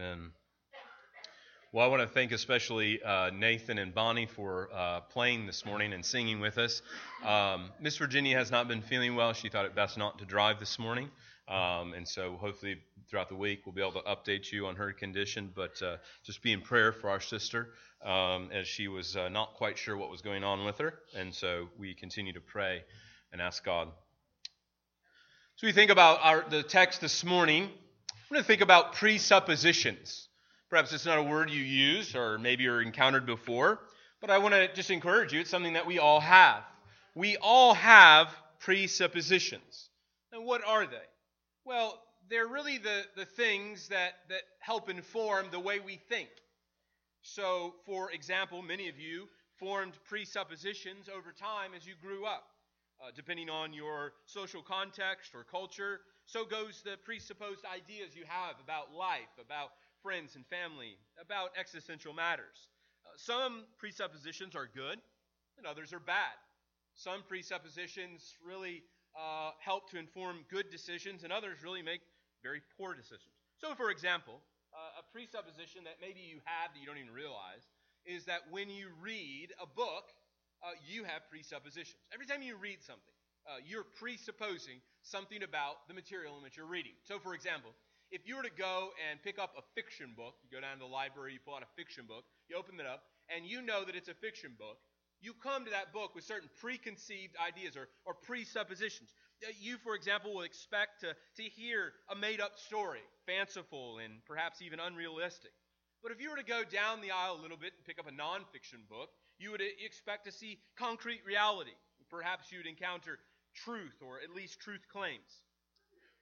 Amen. Well, I want to thank especially uh, Nathan and Bonnie for uh, playing this morning and singing with us. Um, Miss Virginia has not been feeling well. She thought it best not to drive this morning. Um, and so hopefully throughout the week we'll be able to update you on her condition. But uh, just be in prayer for our sister um, as she was uh, not quite sure what was going on with her. And so we continue to pray and ask God. So we think about our, the text this morning. I'm going to think about presuppositions. Perhaps it's not a word you use or maybe you're encountered before, but I want to just encourage you. It's something that we all have. We all have presuppositions. And what are they? Well, they're really the, the things that, that help inform the way we think. So, for example, many of you formed presuppositions over time as you grew up. Uh, depending on your social context or culture, so goes the presupposed ideas you have about life, about friends and family, about existential matters. Uh, some presuppositions are good, and others are bad. Some presuppositions really uh, help to inform good decisions, and others really make very poor decisions. So, for example, uh, a presupposition that maybe you have that you don't even realize is that when you read a book, uh, you have presuppositions. Every time you read something, uh, you're presupposing something about the material in which you're reading. So, for example, if you were to go and pick up a fiction book, you go down to the library, you pull out a fiction book, you open it up, and you know that it's a fiction book, you come to that book with certain preconceived ideas or, or presuppositions. Uh, you, for example, will expect to, to hear a made up story, fanciful and perhaps even unrealistic. But if you were to go down the aisle a little bit and pick up a nonfiction book, you would expect to see concrete reality. Perhaps you'd encounter truth or at least truth claims.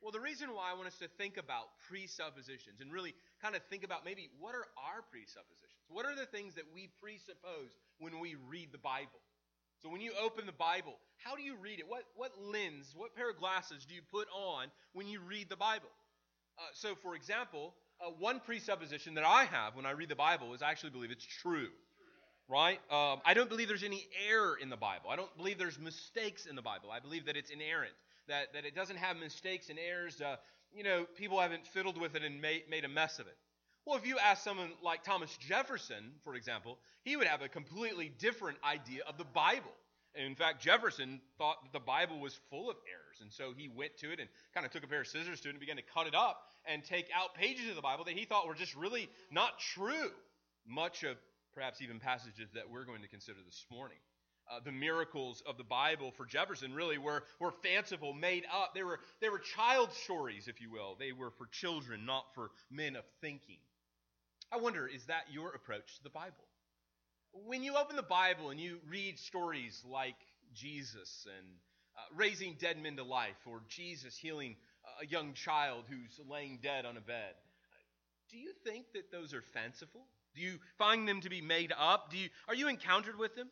Well, the reason why I want us to think about presuppositions and really kind of think about maybe what are our presuppositions? What are the things that we presuppose when we read the Bible? So when you open the Bible, how do you read it? What, what lens, what pair of glasses do you put on when you read the Bible? Uh, so, for example, uh, one presupposition that I have when I read the Bible is I actually believe it's true. Right? Um, I don't believe there's any error in the Bible. I don't believe there's mistakes in the Bible. I believe that it's inerrant that, that it doesn't have mistakes and errors. Uh, you know, people haven't fiddled with it and made, made a mess of it. Well, if you ask someone like Thomas Jefferson, for example, he would have a completely different idea of the Bible. In fact, Jefferson thought that the Bible was full of errors. And so he went to it and kind of took a pair of scissors to it and began to cut it up and take out pages of the Bible that he thought were just really not true. Much of perhaps even passages that we're going to consider this morning uh, the miracles of the Bible for Jefferson really were, were fanciful, made up. They were, they were child stories, if you will. They were for children, not for men of thinking. I wonder, is that your approach to the Bible? When you open the Bible and you read stories like Jesus and uh, raising dead men to life, or Jesus healing a young child who's laying dead on a bed, do you think that those are fanciful? Do you find them to be made up? Do you, are you encountered with them?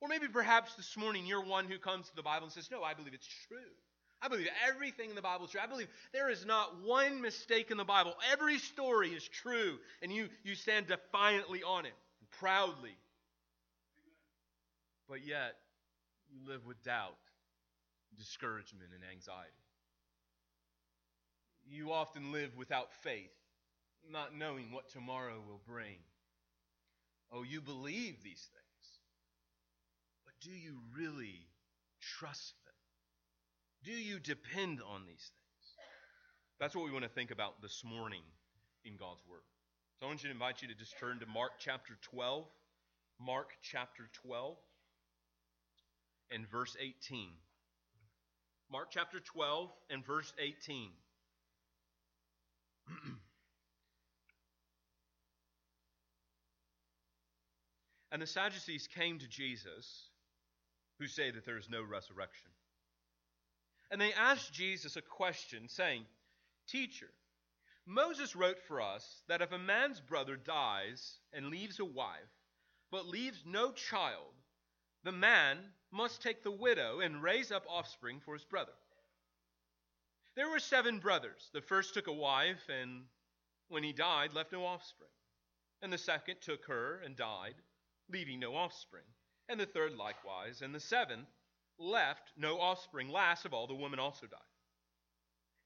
Or maybe perhaps this morning you're one who comes to the Bible and says, No, I believe it's true. I believe everything in the Bible is true. I believe there is not one mistake in the Bible. Every story is true. And you, you stand defiantly on it, proudly. But yet, you live with doubt, discouragement, and anxiety. You often live without faith, not knowing what tomorrow will bring. Oh, you believe these things But do you really trust them? Do you depend on these things? That's what we want to think about this morning in God's Word. So I want you to invite you to just turn to Mark chapter 12. Mark chapter 12 and verse 18. Mark chapter 12 and verse 18. and the Sadducees came to Jesus who say that there is no resurrection. And they asked Jesus a question, saying, Teacher, Moses wrote for us that if a man's brother dies and leaves a wife, but leaves no child, the man must take the widow and raise up offspring for his brother. There were seven brothers. The first took a wife, and when he died, left no offspring. And the second took her and died, leaving no offspring and the third likewise, and the seventh left no offspring. Last of all, the woman also died.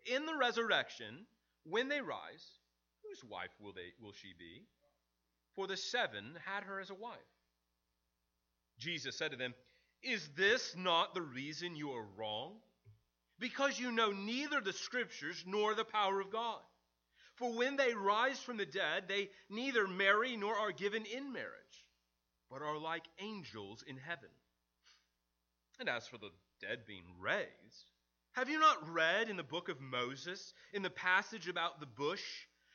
In the resurrection, when they rise, Whose wife will, they, will she be? For the seven had her as a wife. Jesus said to them, Is this not the reason you are wrong? Because you know neither the Scriptures nor the power of God. For when they rise from the dead, they neither marry nor are given in marriage, but are like angels in heaven. And as for the dead being raised, have you not read in the book of Moses, in the passage about the bush,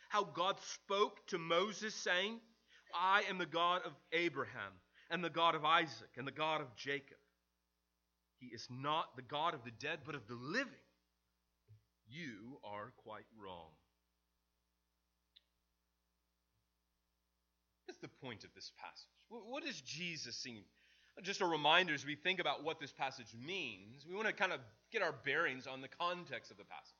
how God spoke to Moses, saying, I am the God of Abraham, and the God of Isaac, and the God of Jacob. He is not the God of the dead, but of the living. You are quite wrong. The point of this passage? What is Jesus saying? Just a reminder as we think about what this passage means, we want to kind of get our bearings on the context of the passage.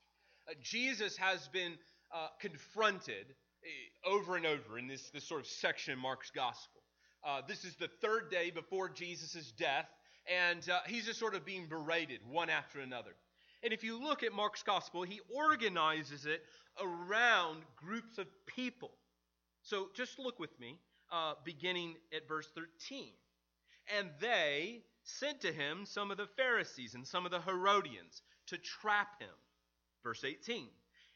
Uh, Jesus has been uh, confronted uh, over and over in this, this sort of section in Mark's gospel. Uh, this is the third day before Jesus' death, and uh, he's just sort of being berated one after another. And if you look at Mark's gospel, he organizes it around groups of people. So just look with me, uh, beginning at verse 13. And they sent to him some of the Pharisees and some of the Herodians to trap him. Verse 18.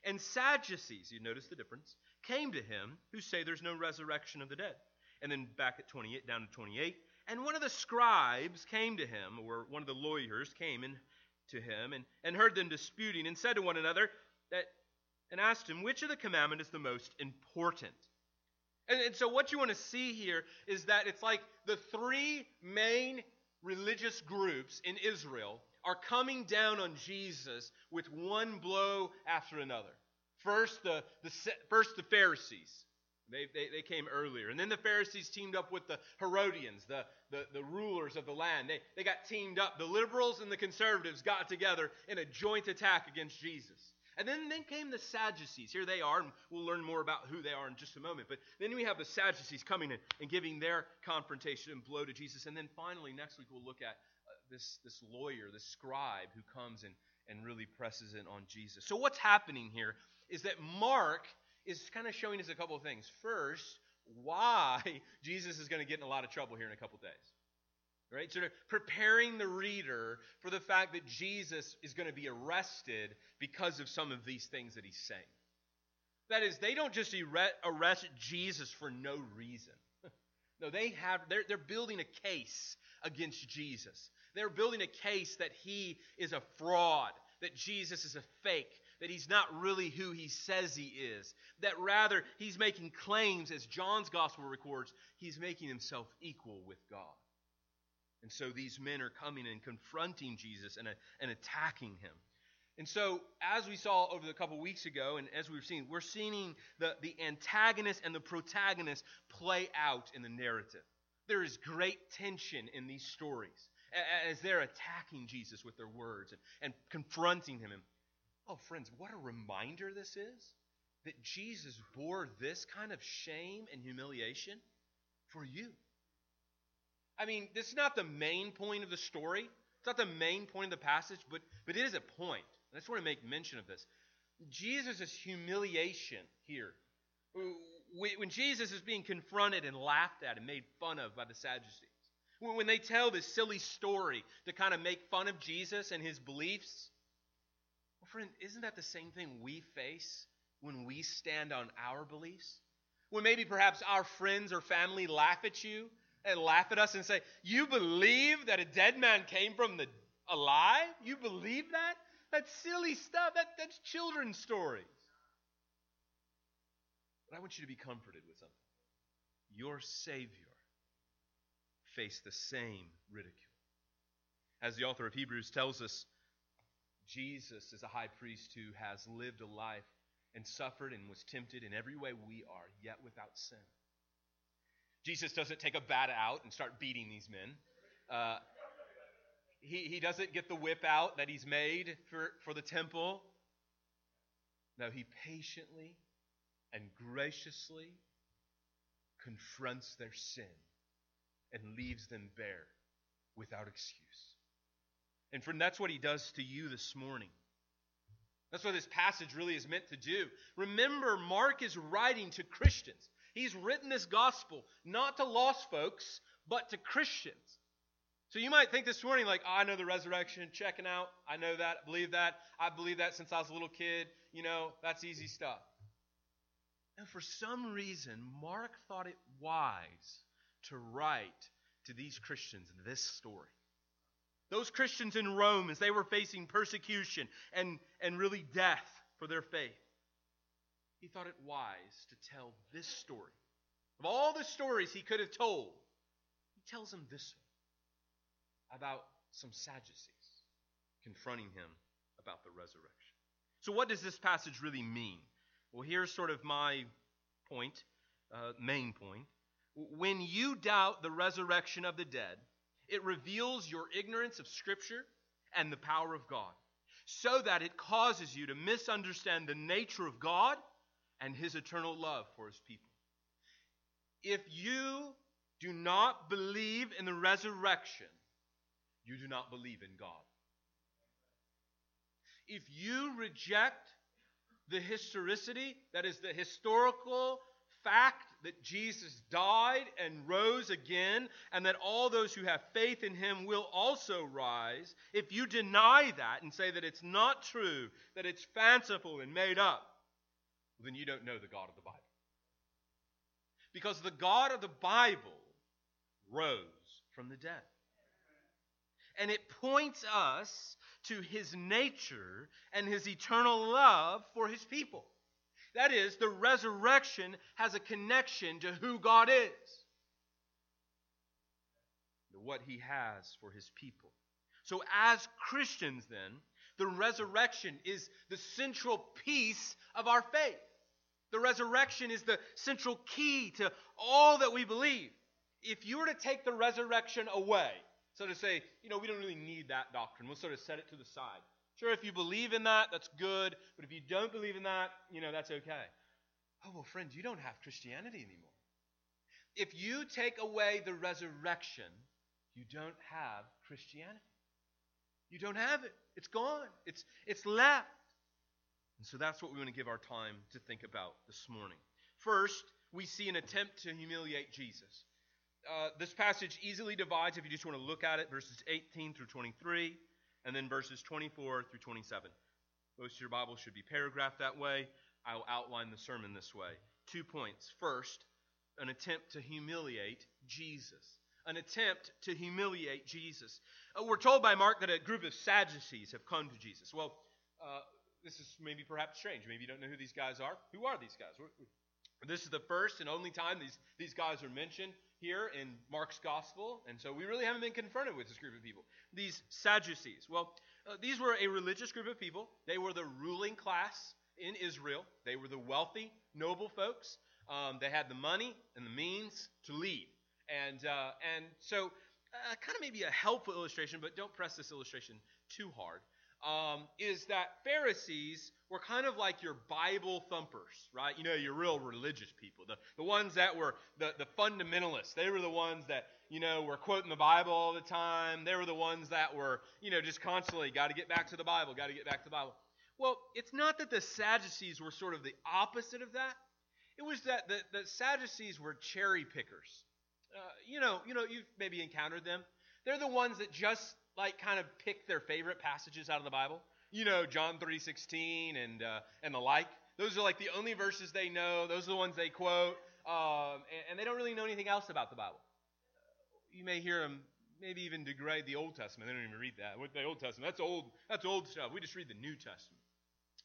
And Sadducees, you notice the difference, came to him who say there's no resurrection of the dead. And then back at 28, down to 28. And one of the scribes came to him, or one of the lawyers came in to him, and, and heard them disputing, and said to one another, that, and asked him, which of the commandments is the most important? And, and so what you want to see here is that it's like the three main religious groups in Israel are coming down on Jesus with one blow after another. First, the, the, first the Pharisees. They, they, they, came earlier. And then the Pharisees teamed up with the Herodians, the, the, the rulers of the land. They, they got teamed up. The liberals and the conservatives got together in a joint attack against Jesus. And then, then came the Sadducees. Here they are, and we'll learn more about who they are in just a moment. But then we have the Sadducees coming in and giving their confrontation and blow to Jesus. And then finally, next week, we'll look at uh, this, this lawyer, this scribe, who comes and, and really presses in on Jesus. So, what's happening here is that Mark is kind of showing us a couple of things. First, why Jesus is going to get in a lot of trouble here in a couple of days. Right? Sort of preparing the reader for the fact that Jesus is going to be arrested because of some of these things that he's saying. That is, they don't just arrest Jesus for no reason. No, they have they're, they're building a case against Jesus. They're building a case that he is a fraud, that Jesus is a fake, that he's not really who he says he is, that rather he's making claims, as John's gospel records, he's making himself equal with God. And so these men are coming and confronting Jesus and, uh, and attacking him. And so, as we saw over the couple weeks ago, and as we've seen, we're seeing the, the antagonist and the protagonist play out in the narrative. There is great tension in these stories as they're attacking Jesus with their words and, and confronting him. And, oh, friends, what a reminder this is that Jesus bore this kind of shame and humiliation for you. I mean, this is not the main point of the story. It's not the main point of the passage, but, but it is a point. I just want to make mention of this. Jesus' humiliation here, when Jesus is being confronted and laughed at and made fun of by the Sadducees, when they tell this silly story to kind of make fun of Jesus and his beliefs, well, friend, isn't that the same thing we face when we stand on our beliefs? When maybe perhaps our friends or family laugh at you and laugh at us and say, You believe that a dead man came from the alive? You believe that? That's silly stuff. That, that's children's stories. But I want you to be comforted with something. Your Savior faced the same ridicule. As the author of Hebrews tells us, Jesus is a high priest who has lived a life and suffered and was tempted in every way we are, yet without sin. Jesus doesn't take a bat out and start beating these men. Uh, he, he doesn't get the whip out that he's made for, for the temple. No, he patiently and graciously confronts their sin and leaves them bare without excuse. And friend, that's what he does to you this morning. That's what this passage really is meant to do. Remember, Mark is writing to Christians. He's written this gospel not to lost folks, but to Christians. So you might think this morning, like, oh, I know the resurrection, checking out. I know that, believe that. I believe that since I was a little kid. You know, that's easy stuff. And for some reason, Mark thought it wise to write to these Christians this story. Those Christians in Rome, as they were facing persecution and, and really death for their faith, he thought it wise to tell this story. Of all the stories he could have told, he tells him this one about some Sadducees confronting him about the resurrection. So, what does this passage really mean? Well, here's sort of my point, uh, main point. When you doubt the resurrection of the dead, it reveals your ignorance of Scripture and the power of God, so that it causes you to misunderstand the nature of God and His eternal love for His people. If you do not believe in the resurrection, you do not believe in God. If you reject the historicity, that is, the historical fact that Jesus died and rose again, and that all those who have faith in him will also rise, if you deny that and say that it's not true, that it's fanciful and made up, then you don't know the God of the Bible. Because the God of the Bible rose from the dead. And it points us to his nature and his eternal love for his people. That is, the resurrection has a connection to who God is, to what He has for His people. So, as Christians, then, the resurrection is the central piece of our faith. The resurrection is the central key to all that we believe. If you were to take the resurrection away, so to say, you know, we don't really need that doctrine, we'll sort of set it to the side. Sure, if you believe in that, that's good. But if you don't believe in that, you know, that's okay. Oh, well, friends, you don't have Christianity anymore. If you take away the resurrection, you don't have Christianity. You don't have it. It's gone. It's, it's left. And so that's what we want to give our time to think about this morning. First, we see an attempt to humiliate Jesus. Uh, this passage easily divides, if you just want to look at it, verses 18 through 23 and then verses 24 through 27. Most of your Bibles should be paragraphed that way. I will outline the sermon this way. Two points. First, an attempt to humiliate Jesus. An attempt to humiliate Jesus. Uh, we're told by Mark that a group of Sadducees have come to Jesus. Well, uh, this is maybe perhaps strange. Maybe you don't know who these guys are. Who are these guys? This is the first and only time these, these guys are mentioned here in Mark's gospel, and so we really haven't been confronted with this group of people. These Sadducees. Well, uh, these were a religious group of people. They were the ruling class in Israel. They were the wealthy, noble folks. Um, they had the money and the means to lead. And, uh, and so, uh, kind of maybe a helpful illustration, but don't press this illustration too hard um, is that Pharisees were kind of like your Bible thumpers, right? You know, your real religious people, the, the ones that were the, the fundamentalists. They were the ones that, you know, were quoting the Bible all the time. They were the ones that were, you know, just constantly, got to get back to the Bible, got to get back to the Bible. Well, it's not that the Sadducees were sort of the opposite of that. It was that the, the Sadducees were cherry pickers. Uh, you know, you know, you've maybe encountered them. They're the ones that just like kind of pick their favorite passages out of the Bible? You know, John 3:16 and uh, and the like. Those are like the only verses they know. Those are the ones they quote, um, and, and, they don't really know anything else about the Bible. You may hear them maybe even degrade the Old Testament. They don't even read that. What the Old Testament? That's old. That's old stuff. We just read the New Testament.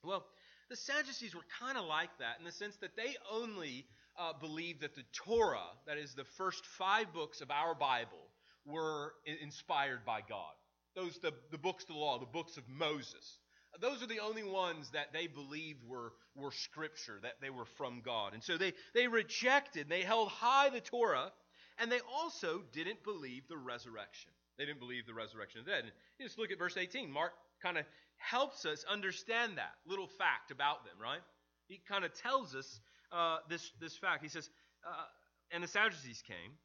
Well, the Sadducees were kind of like that in the sense that they only uh, believed that the Torah, that is the first five books of our Bible, were inspired by God. Those, the, the books of the law, the books of Moses. Those are the only ones that they believed were, were scripture, that they were from God. And so they, they rejected, they held high the Torah, and they also didn't believe the resurrection. They didn't believe the resurrection of the dead. And just look at verse 18. Mark kind of helps us understand that little fact about them, right? He kind of tells us uh, this, this fact. He says, uh, And the Sadducees came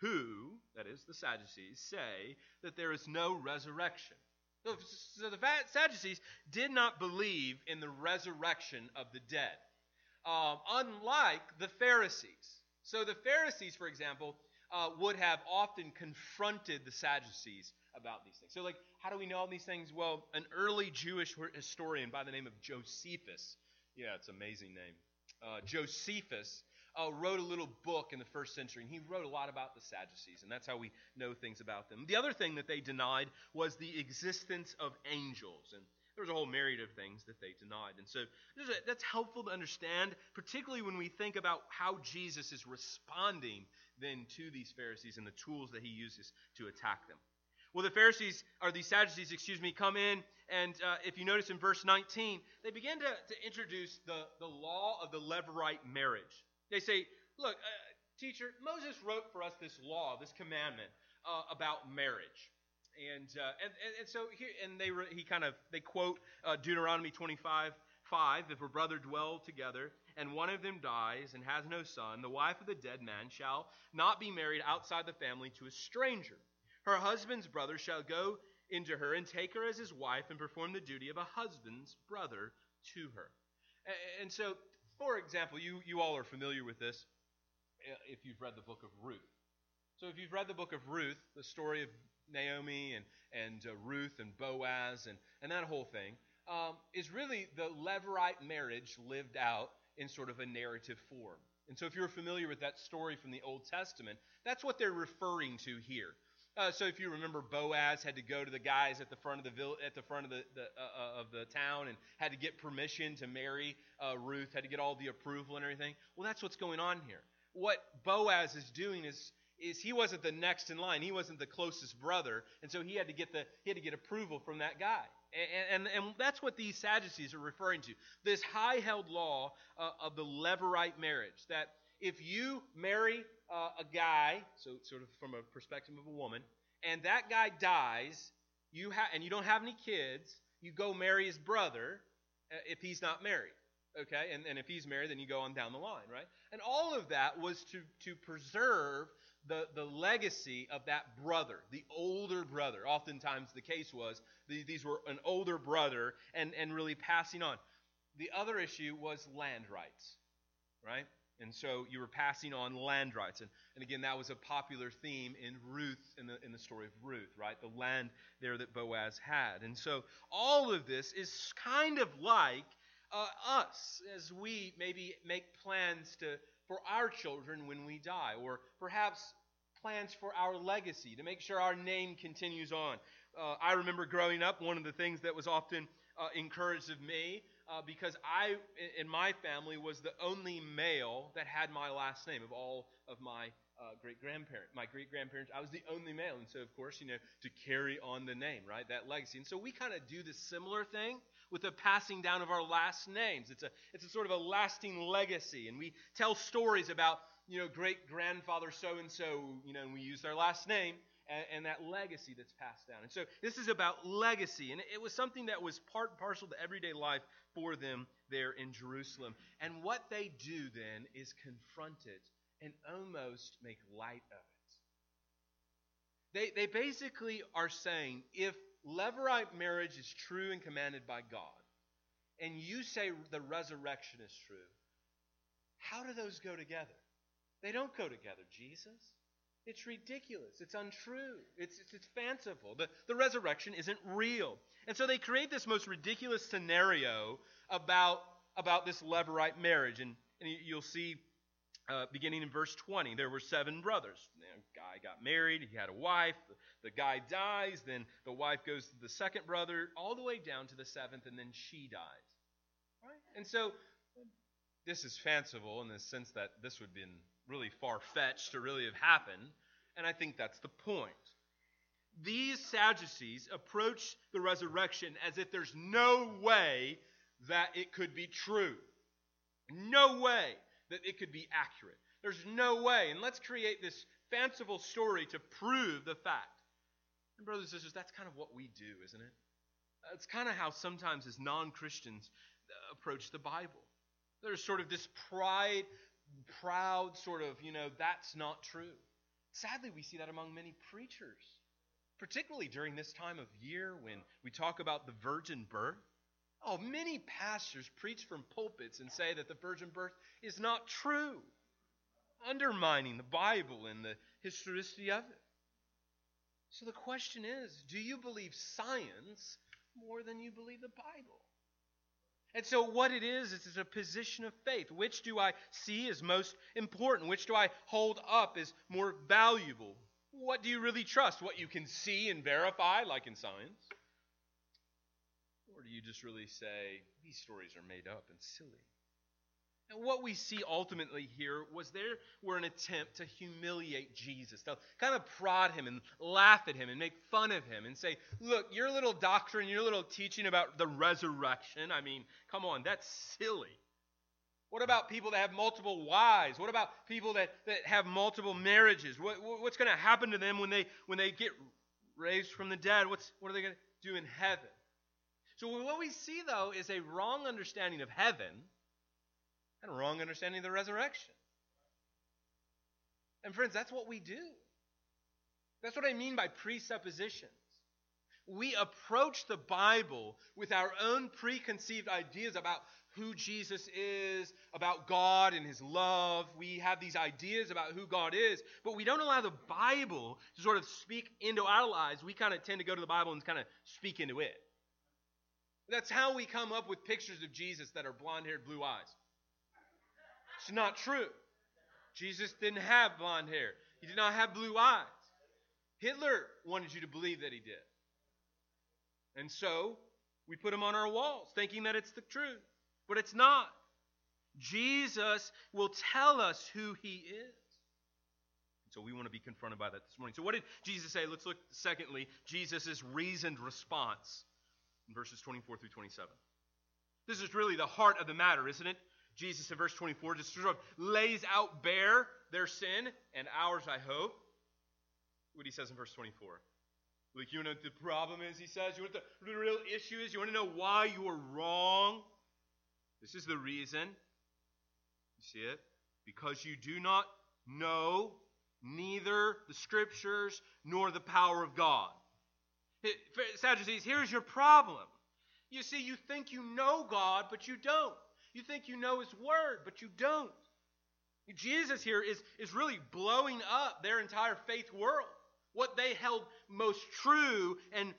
who, that is, the Sadducees, say that there is no resurrection. So, the Sadducees did not believe in the resurrection of the dead, um, unlike the Pharisees. So the Pharisees, for example, uh, would have often confronted the Sadducees about these things. So, like, how do we know all these things? Well, an early Jewish historian by the name of Josephus, yeah, it's an amazing name. Uh, Josephus uh, wrote a little book in the first century, and he wrote a lot about the Sadducees, and that's how we know things about them. The other thing that they denied was the existence of angels, and there was a whole myriad of things that they denied. And so a, that's helpful to understand, particularly when we think about how Jesus is responding then to these Pharisees and the tools that he uses to attack them. Well, the Pharisees, or the Sadducees, excuse me, come in, and uh, if you notice in verse 19, they begin to, to introduce the, the law of the Levirate marriage. They say, look, uh, teacher, Moses wrote for us this law, this commandment uh, about marriage. And, uh, and, and, and, so here, and they, he kind of, they quote uh, Deuteronomy 25, 5, if a brother dwell together, and one of them dies and has no son, the wife of the dead man shall not be married outside the family to a stranger. Her husband's brother shall go into her and take her as his wife and perform the duty of a husband's brother to her. And so for example, you, you all are familiar with this uh, if you've read the book of Ruth. So, if you've read the book of Ruth, the story of Naomi and, and uh, Ruth and Boaz and, and that whole thing, um, is really the Levirate marriage lived out in sort of a narrative form. And so, if you're familiar with that story from the Old Testament, that's what they're referring to here. Uh, so if you remember, Boaz had to go to the guys at the front of the vill- at the front of the, the uh, uh, of the town and had to get permission to marry uh, Ruth. Had to get all the approval and everything. Well, that's what's going on here. What Boaz is doing is is he wasn't the next in line. He wasn't the closest brother, and so he had to get the he had to get approval from that guy. And, and, and that's what these Sadducees are referring to. This high held law uh, of the Levirate marriage that if you marry uh, a guy, so sort of from a perspective of a woman, and that guy dies, you ha- and you don't have any kids, you go marry his brother uh, if he's not married. Okay? And, and if he's married, then you go on down the line, right? And all of that was to, to preserve the, the legacy of that brother, the older brother. Oftentimes the case was the, these were an older brother and, and really passing on. The other issue was land rights, right? And so you were passing on land rights. And, and again, that was a popular theme in Ruth, in the, in the story of Ruth, right? The land there that Boaz had. And so all of this is kind of like uh, us as we maybe make plans to, for our children when we die, or perhaps plans for our legacy to make sure our name continues on. Uh, I remember growing up, one of the things that was often uh, encouraged of me uh, because I, in my family, was the only male that had my last name of all of my uh, great grandparents. My great grandparents, I was the only male. And so, of course, you know, to carry on the name, right? That legacy. And so we kind of do this similar thing with the passing down of our last names. It's a, it's a sort of a lasting legacy. And we tell stories about, you know, great grandfather so and so, you know, and we use their last name and, and, that legacy that's passed down. And so this is about legacy. And it was something that was part and parcel to everyday life for them there in Jerusalem. And what they do then is confront it and almost make light of it. They, they basically are saying if Levirate marriage is true and commanded by God, and you say the resurrection is true, how do those go together? They don't go together, Jesus. It's ridiculous. It's untrue. It's, it's, it's, fanciful. The, the resurrection isn't real. And so they create this most ridiculous scenario about, about this Levirate marriage. And, and you'll see, uh, beginning in verse 20, there were seven brothers. The guy got married, he had a wife. The, the guy dies, then the wife goes to the second brother, all the way down to the seventh, and then she dies. Right? And so this is fanciful in the sense that this would have been really far fetched to really have happened, and I think that's the point. These Sadducees approach the resurrection as if there's no way that it could be true. No way that it could be accurate. There's no way. And let's create this fanciful story to prove the fact. And, brothers and sisters, that's kind of what we do, isn't it? It's kind of how sometimes as non Christians approach the Bible. There's sort of this pride proud sort of, you know, that's not true. Sadly, we see that among many preachers. particularly during this time of year when we talk about the virgin birth. Oh, many pastors preach from pulpits and say that the virgin birth is not true, undermining the Bible and the historicity of it. So the question is do you believe science more than you believe the Bible? And so, what it is, is it's a position of faith. Which do I see as most important? Which do I hold up as more valuable? What do you really trust? What you can see and verify, like in science? Or do you just really say, these stories are made up and silly? And what we see ultimately here was there were an attempt to humiliate Jesus, to kind of prod him and laugh at him and make fun of him and say, look, your little doctrine, your little teaching about the resurrection, I mean, come on, that's silly. What about people that have multiple wives? What about people that, that have multiple marriages? What, what's going to happen to them when they, when they get raised from the dead? What's, what are they going to do in heaven? So, what we see, though, is a wrong understanding of heaven and wrong understanding of the resurrection. And, friends, that's what we do. That's what I mean by presuppositions. We approach the Bible with our own preconceived ideas about who Jesus is, about God and his love. We have these ideas about who God is, but we don't allow the Bible to sort of speak into our lives. We kind of tend to go to the Bible and kind of speak into it. That's how we come up with pictures of Jesus that are blonde haired, blue eyes. It's not true. Jesus didn't have blonde hair, he did not have blue eyes. Hitler wanted you to believe that he did. And so we put him on our walls thinking that it's the truth, but it's not. Jesus will tell us who he is. So we want to be confronted by that this morning. So what did Jesus say? Let's look secondly, Jesus' reasoned response in verses 24 through 27. This is really the heart of the matter, isn't it? Jesus in verse 24 just sort of lays out bare their sin and ours, I hope. What he says in verse 24. Like, you know what the problem is, he says? You know the, the real issue is? You want to know why you are wrong? This is the reason. You see it? Because you do not know neither the scriptures nor the power of God. Sadducees, here's your problem. You see, you think you know God, but you don't. You think you know His Word, but you don't. Jesus here is, is really blowing up their entire faith world. What they held most true and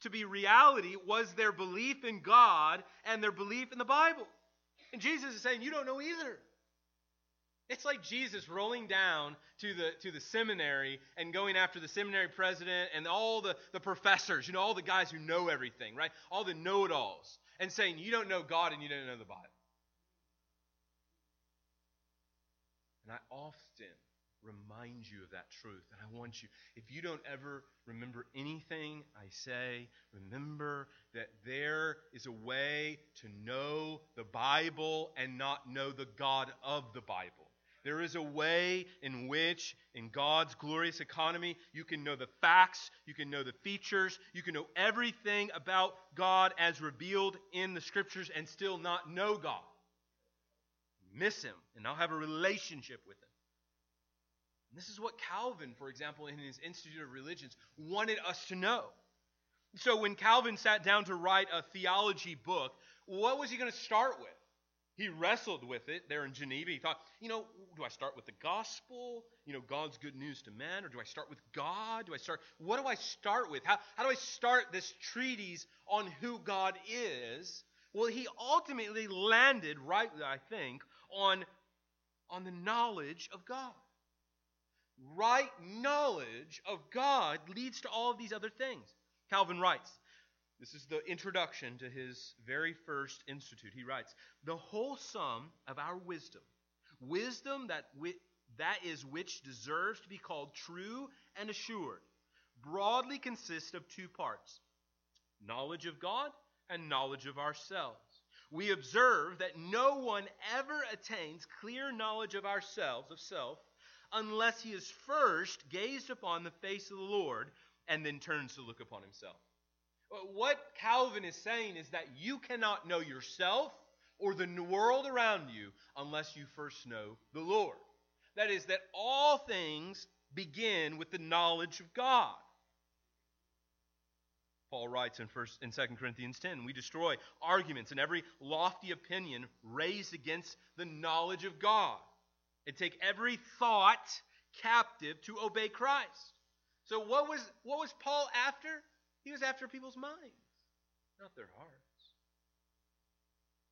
to be reality was their belief in God and their belief in the Bible. And Jesus is saying, You don't know either. It's like Jesus rolling down to the, to the seminary and going after the seminary president and all the, the professors, you know, all the guys who know everything, right? All the know it alls, and saying, You don't know God and you don't know the Bible. And I often remind you of that truth. And I want you, if you don't ever remember anything I say, remember that there is a way to know the Bible and not know the God of the Bible. There is a way in which, in God's glorious economy, you can know the facts, you can know the features, you can know everything about God as revealed in the Scriptures and still not know God miss him and not have a relationship with him. And this is what Calvin, for example, in his Institute of Religions, wanted us to know. So when Calvin sat down to write a theology book, what was he going to start with? He wrestled with it there in Geneva. He thought, you know, do I start with the gospel? You know, God's good news to men? Or do I start with God? Do I start, what do I start with? How, how do I start this treatise on who God is? Well, he ultimately landed, rightly, I think, on, on the knowledge of God. Right knowledge of God leads to all of these other things. Calvin writes, this is the introduction to his very first institute. He writes, The whole sum of our wisdom, wisdom that, wi- that is which deserves to be called true and assured, broadly consists of two parts knowledge of God and knowledge of ourselves we observe that no one ever attains clear knowledge of ourselves, of self, unless he has first gazed upon the face of the Lord and then turns to look upon himself. What Calvin is saying is that you cannot know yourself or the world around you unless you first know the Lord. That is, that all things begin with the knowledge of God. Paul writes in first in 2 Corinthians 10, we destroy arguments and every lofty opinion raised against the knowledge of God. And take every thought captive to obey Christ. So what was what was Paul after? He was after people's minds, not their hearts.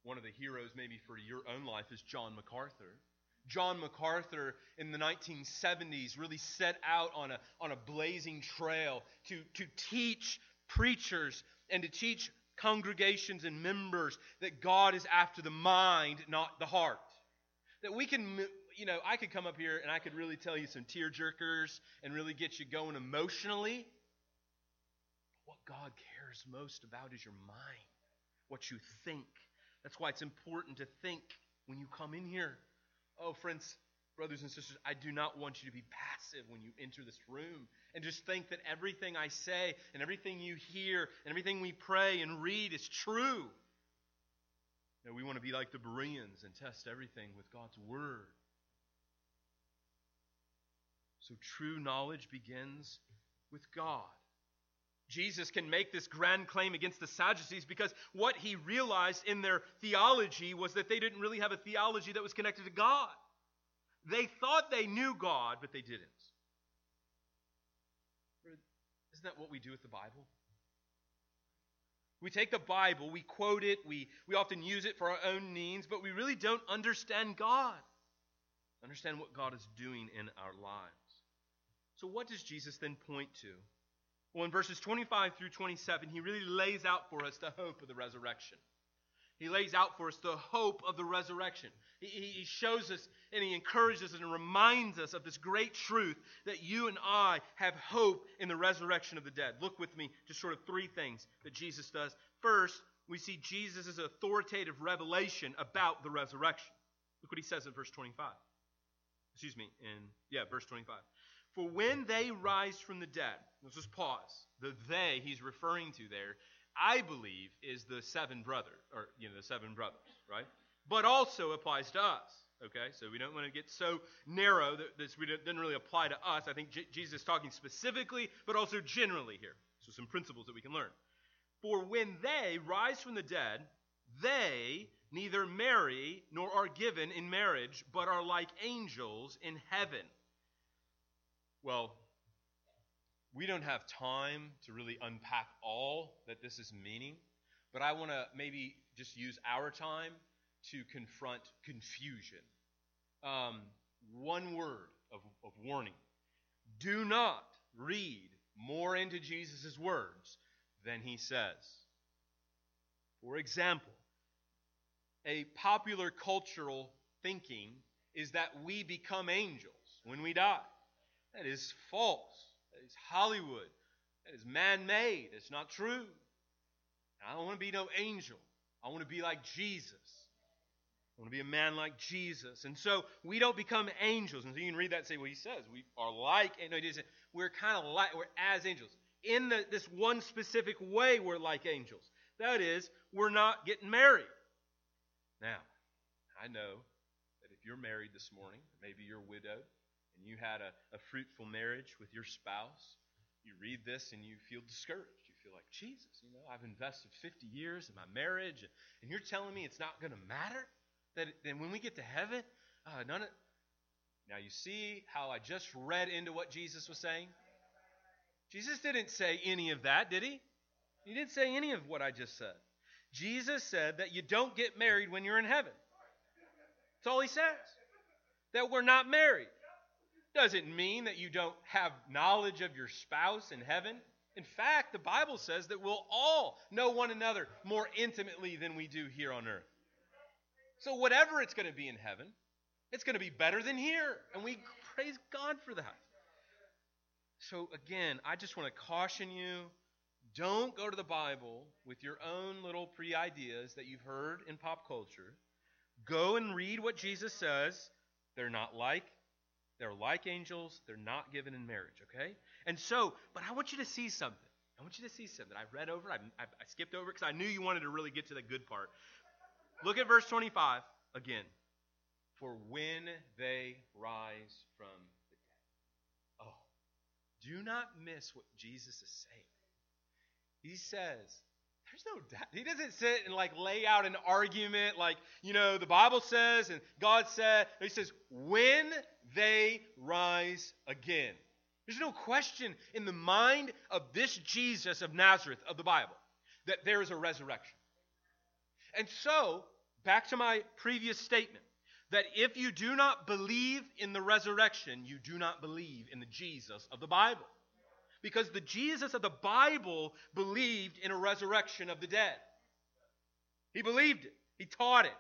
One of the heroes maybe for your own life is John MacArthur. John MacArthur in the 1970s really set out on a, on a blazing trail to, to teach preachers and to teach congregations and members that God is after the mind, not the heart. That we can, you know, I could come up here and I could really tell you some tear jerkers and really get you going emotionally. What God cares most about is your mind, what you think. That's why it's important to think when you come in here. Oh, friends, brothers and sisters, I do not want you to be passive when you enter this room and just think that everything I say and everything you hear and everything we pray and read is true. No, we want to be like the Bereans and test everything with God's Word. So true knowledge begins with God. Jesus can make this grand claim against the Sadducees because what he realized in their theology was that they didn't really have a theology that was connected to God. They thought they knew God, but they didn't. Isn't that what we do with the Bible? We take the Bible, we quote it, we, we often use it for our own needs, but we really don't understand God. Understand what God is doing in our lives. So, what does Jesus then point to? Well, in verses 25 through 27, he really lays out for us the hope of the resurrection. He lays out for us the hope of the resurrection. He, he, shows us and he encourages and reminds us of this great truth that you and I have hope in the resurrection of the dead. Look with me, just sort of three things that Jesus does. First, we see Jesus' authoritative revelation about the resurrection. Look what he says in verse 25. Excuse me, in, yeah, verse 25. For when they rise from the dead, let's just pause. The they he's referring to there, I believe, is the seven brother, or you know, the seven brothers, right? But also applies to us. Okay, so we don't want to get so narrow that this doesn't really apply to us. I think J- Jesus is talking specifically, but also generally here. So some principles that we can learn. For when they rise from the dead, they neither marry nor are given in marriage, but are like angels in heaven. Well, we don't have time to really unpack all that this is meaning, but I want to maybe just use our time to confront confusion. Um, one word of, of warning do not read more into Jesus' words than he says. For example, a popular cultural thinking is that we become angels when we die. That is false. That is Hollywood. That is man made. It's not true. I don't want to be no angel. I want to be like Jesus. Want to be a man like Jesus. And so we don't become angels. And so you can read that and say, well, he says we are like, no, he doesn't. We're kind of like, we're as angels. In the, this one specific way, we're like angels. That is, we're not getting married. Now, I know that if you're married this morning, maybe you're widowed, and you had a, a fruitful marriage with your spouse, you read this and you feel discouraged. You feel like, Jesus, you know, I've invested 50 years in my marriage, and you're telling me it's not going to matter? That then when we get to heaven, uh, none of. Now you see how I just read into what Jesus was saying? Jesus didn't say any of that, did he? He didn't say any of what I just said. Jesus said that you don't get married when you're in heaven. That's all he says. That we're not married. Doesn't mean that you don't have knowledge of your spouse in heaven. In fact, the Bible says that we'll all know one another more intimately than we do here on earth. So, whatever it's going to be in heaven, it's going to be better than here. And we praise God for that. So, again, I just want to caution you don't go to the Bible with your own little pre ideas that you've heard in pop culture. Go and read what Jesus says. They're not like they're like angels. They're not given in marriage, okay? And so, but I want you to see something. I want you to see something. I read over, I, I, I skipped over because I knew you wanted to really get to the good part. Look at verse 25 again. For when they rise from the dead. Oh, do not miss what Jesus is saying. He says, there's no doubt. He doesn't sit and like lay out an argument like, you know, the Bible says and God said. He says, when they rise again. There's no question in the mind of this Jesus of Nazareth of the Bible that there is a resurrection. And so, back to my previous statement that if you do not believe in the resurrection, you do not believe in the Jesus of the Bible. Because the Jesus of the Bible believed in a resurrection of the dead. He believed it, he taught it.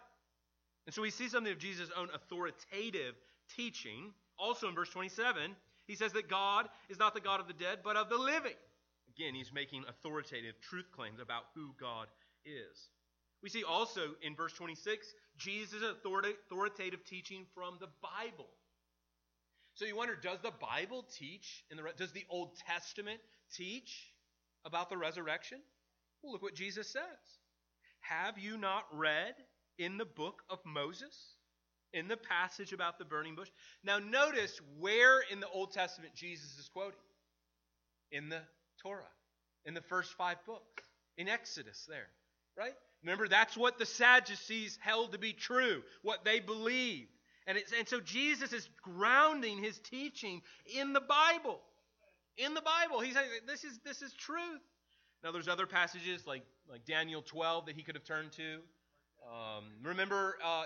And so we see something of Jesus' own authoritative teaching. Also in verse 27, he says that God is not the God of the dead, but of the living. Again, he's making authoritative truth claims about who God is. We see also in verse 26 Jesus' authoritative teaching from the Bible. So you wonder, does the Bible teach in the does the Old Testament teach about the resurrection? Well, look what Jesus says. Have you not read in the book of Moses, in the passage about the burning bush? Now notice where in the Old Testament Jesus is quoting. In the Torah, in the first five books, in Exodus there, right? Remember, that's what the Sadducees held to be true, what they believed. And, and so Jesus is grounding his teaching in the Bible. In the Bible. He's saying this is, this is truth. Now, there's other passages like, like Daniel 12 that he could have turned to. Um, remember uh,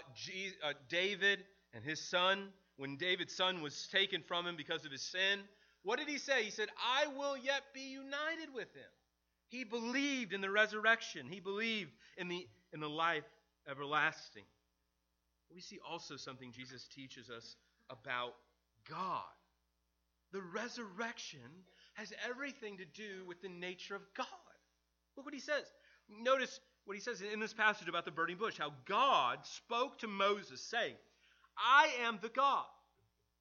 uh, David and his son, when David's son was taken from him because of his sin. What did he say? He said, I will yet be united with him. He believed in the resurrection. He believed in the, in the life everlasting. We see also something Jesus teaches us about God. The resurrection has everything to do with the nature of God. Look what he says. Notice what he says in this passage about the burning bush how God spoke to Moses, saying, I am the God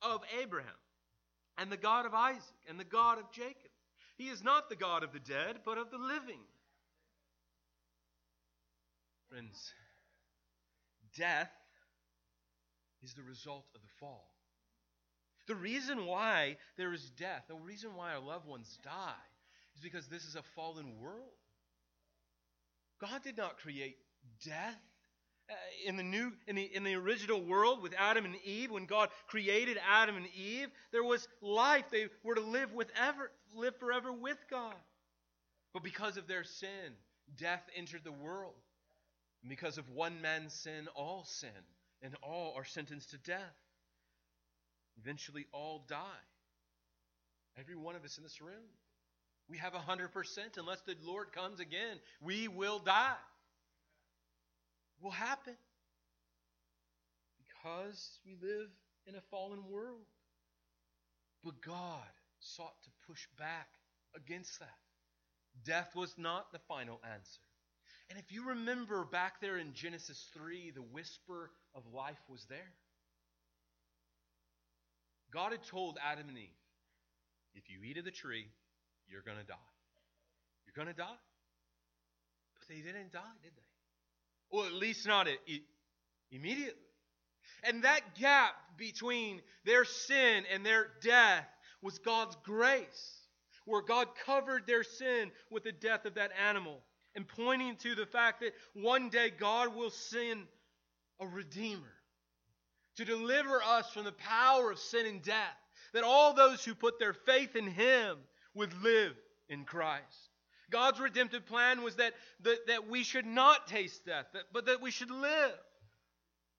of Abraham, and the God of Isaac, and the God of Jacob. He is not the God of the dead, but of the living. Friends, death is the result of the fall. The reason why there is death, the reason why our loved ones die, is because this is a fallen world. God did not create death. Uh, in the new in the in the original world with Adam and Eve when God created Adam and Eve there was life. They were to live with ever live forever with God. But because of their sin death entered the world. And because of one man's sin all sin and all are sentenced to death. Eventually all die. Every one of us in this room. We have a 100% unless the Lord comes again we will die will happen because we live in a fallen world. But God sought to push back against that. Death was not the final answer. And if you remember back there in Genesis 3, the whisper of life was there. God had told Adam and Eve, if you eat of the tree, you're going to die. You're going to die. But they didn't die, did they? Well, at least not immediately. And that gap between their sin and their death was God's grace, where God covered their sin with the death of that animal, and pointing to the fact that one day God will send a Redeemer to deliver us from the power of sin and death, that all those who put their faith in Him would live in Christ. God's redemptive plan was that, that, that we should not taste death, but that we should live.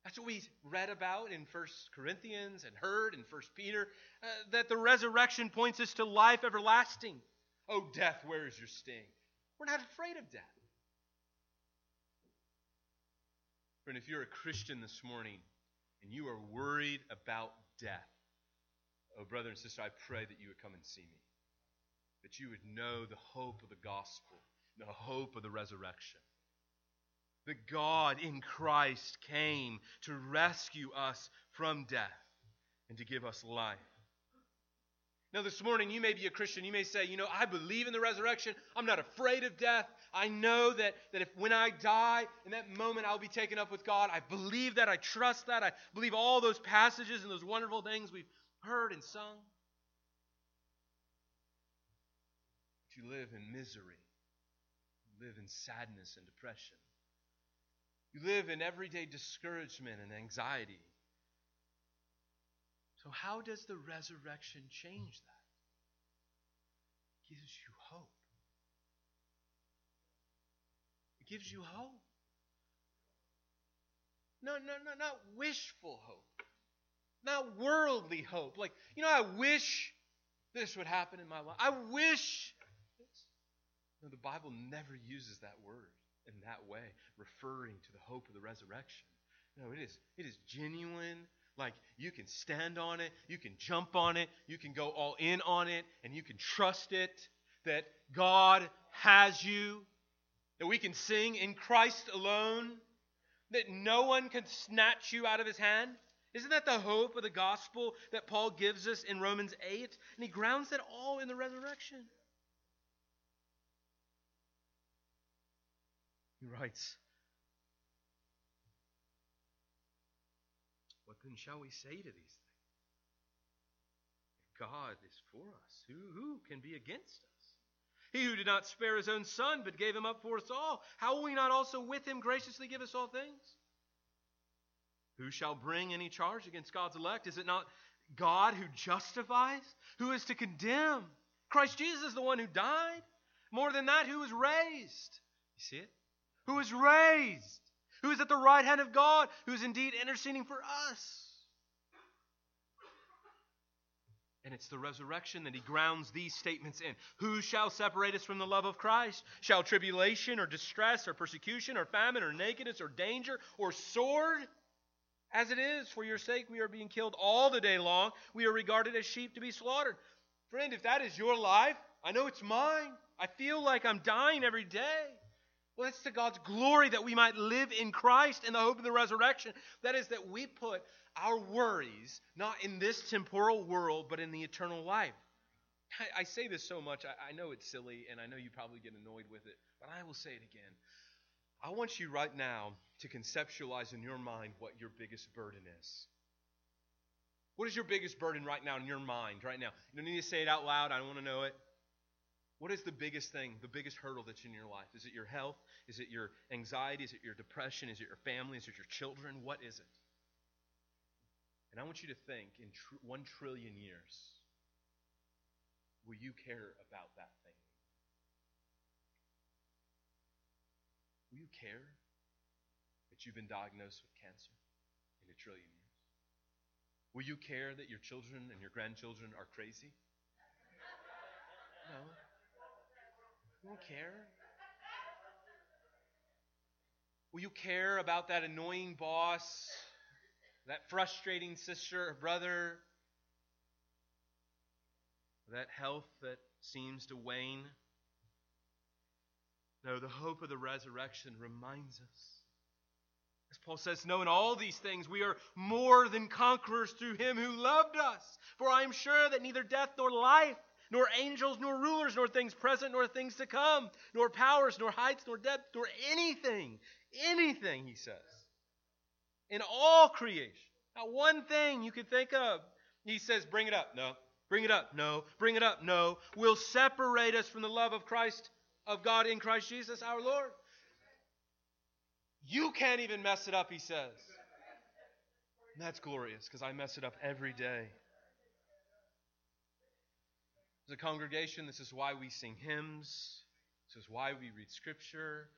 That's what we read about in 1 Corinthians and heard in 1 Peter, uh, that the resurrection points us to life everlasting. Oh, death, where is your sting? We're not afraid of death. Friend, if you're a Christian this morning and you are worried about death, oh, brother and sister, I pray that you would come and see me that you would know the hope of the gospel, the hope of the resurrection. That God in Christ came to rescue us from death and to give us life. Now, this morning, you may be a Christian. You may say, you know, I believe in the resurrection. I'm not afraid of death. I know that, that if when I die, in that moment, I'll be taken up with God. I believe that. I trust that. I believe all those passages and those wonderful things we've heard and sung. You live in misery You live in sadness and depression. You live in everyday discouragement and anxiety. So, how does the resurrection change that? It gives you hope. It gives you hope. No, no, no, not wishful hope. Not worldly hope. Like, you know, I wish this would happen in my life. I wish. No, the Bible never uses that word in that way, referring to the hope of the resurrection. No, it is it is genuine. Like you can stand on it, you can jump on it, you can go all in on it, and you can trust it that God has you, that we can sing in Christ alone, that no one can snatch you out of his hand. Isn't that the hope of the gospel that Paul gives us in Romans 8? And he grounds it all in the resurrection. He writes, What then shall we say to these things? If God is for us, who, who can be against us? He who did not spare his own son, but gave him up for us all, how will he not also with him graciously give us all things? Who shall bring any charge against God's elect? Is it not God who justifies? Who is to condemn? Christ Jesus is the one who died. More than that, who was raised. You see it? Who was raised. Who is at the right hand of God, who is indeed interceding for us. And it's the resurrection that he grounds these statements in. Who shall separate us from the love of Christ? Shall tribulation or distress or persecution or famine or nakedness or danger or sword? As it is, for your sake we are being killed all the day long. We are regarded as sheep to be slaughtered. Friend, if that is your life, I know it's mine. I feel like I'm dying every day. Well, it's to God's glory that we might live in Christ in the hope of the resurrection. That is, that we put our worries not in this temporal world, but in the eternal life. I, I say this so much, I, I know it's silly, and I know you probably get annoyed with it, but I will say it again. I want you right now to conceptualize in your mind what your biggest burden is. What is your biggest burden right now in your mind, right now? You don't need to say it out loud. I don't want to know it. What is the biggest thing, the biggest hurdle that's in your life? Is it your health? Is it your anxiety? Is it your depression? Is it your family? Is it your children? What is it? And I want you to think in tr- one trillion years, will you care about that thing? Will you care that you've been diagnosed with cancer in a trillion years? Will you care that your children and your grandchildren are crazy? No. You won't care. Will you care about that annoying boss, that frustrating sister or brother, that health that seems to wane? No, the hope of the resurrection reminds us. As Paul says, No, in all these things we are more than conquerors through him who loved us. For I am sure that neither death nor life, nor angels, nor rulers, nor things present, nor things to come, nor powers, nor heights, nor depth, nor anything, anything, he says, in all creation. Not one thing you could think of. He says, Bring it up. No. Bring it up. No. Bring it up. No. Will separate us from the love of Christ of God in Christ Jesus our Lord. You can't even mess it up, he says. And that's glorious because I mess it up every day. As a congregation, this is why we sing hymns. This is why we read scripture.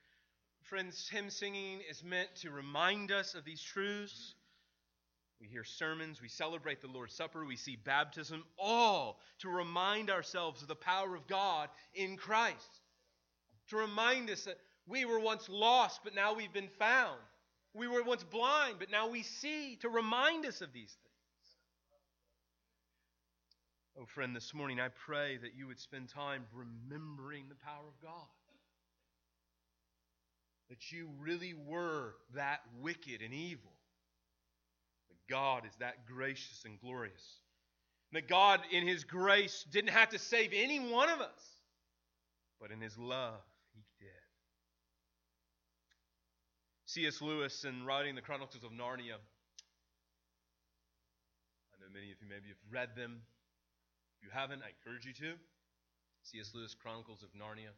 Friends, hymn singing is meant to remind us of these truths. We hear sermons, we celebrate the Lord's Supper, we see baptism, all to remind ourselves of the power of God in Christ to remind us that we were once lost, but now we've been found. We were once blind, but now we see, to remind us of these things. Oh, friend, this morning I pray that you would spend time remembering the power of God. That you really were that wicked and evil. But God is that gracious and glorious. And That God, in His grace, didn't have to save any one of us, but in His love, he did. C.S. Lewis, in writing the Chronicles of Narnia, I know many of you maybe have read them. If you haven't, I encourage you to. C.S. Lewis, Chronicles of Narnia.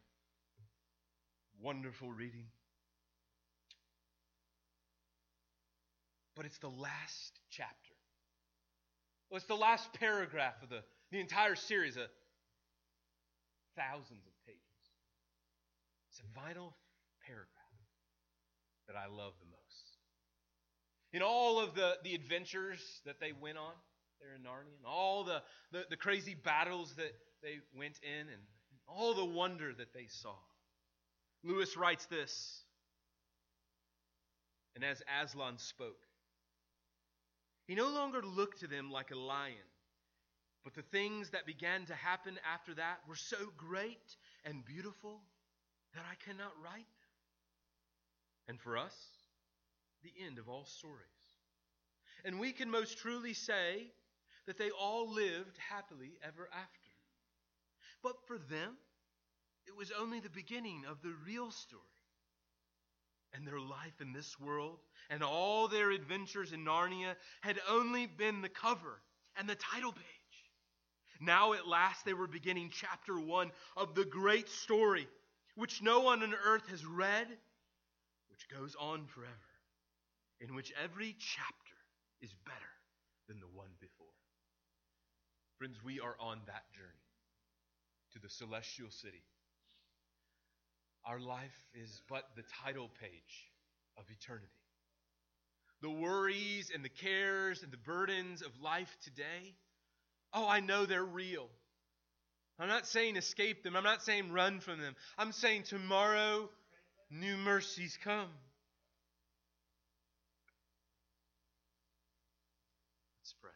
wonderful reading. But it's the last chapter. Well, it's the last paragraph of the, the entire series, of thousands of pages. It's a vital paragraph that I love the most. In all of the, the adventures that they went on there in Narnia, and all the, the, the crazy battles that they went in, and all the wonder that they saw. Lewis writes this, and as Aslan spoke, he no longer looked to them like a lion, but the things that began to happen after that were so great and beautiful that I cannot write them. And for us, the end of all stories. And we can most truly say that they all lived happily ever after. But for them, it was only the beginning of the real story. And their life in this world and all their adventures in Narnia had only been the cover and the title page. Now, at last, they were beginning chapter one of the great story, which no one on earth has read, which goes on forever, in which every chapter is better than the one before. Friends, we are on that journey to the celestial city. Our life is but the title page of eternity. The worries and the cares and the burdens of life today, oh, I know they're real. I'm not saying escape them. I'm not saying run from them. I'm saying tomorrow new mercies come. Let's pray.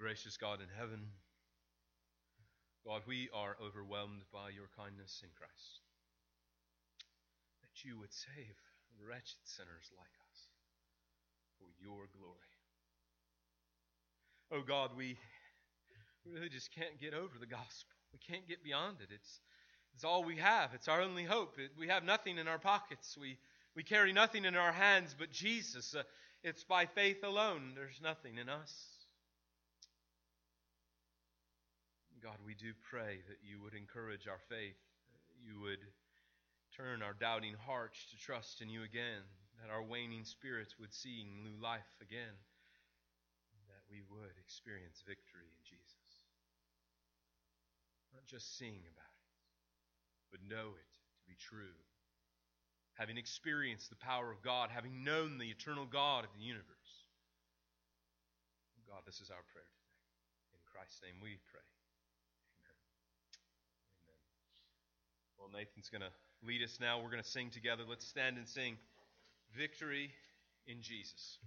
Gracious God in heaven, God, we are overwhelmed by your kindness in Christ. That you would save wretched sinners like us for your glory. Oh God, we really just can't get over the gospel. We can't get beyond it. It's, it's all we have. It's our only hope. It, we have nothing in our pockets. We, we carry nothing in our hands but Jesus. Uh, it's by faith alone. There's nothing in us. God, we do pray that you would encourage our faith. You would turn our doubting hearts to trust in you again. That our waning spirits would see new life again. That we would experience victory in Jesus. Not just seeing about it, but know it to be true. Having experienced the power of God, having known the eternal God of the universe. God, this is our prayer today. In Christ's name we pray. Well, Nathan's going to lead us now. We're going to sing together. Let's stand and sing Victory in Jesus.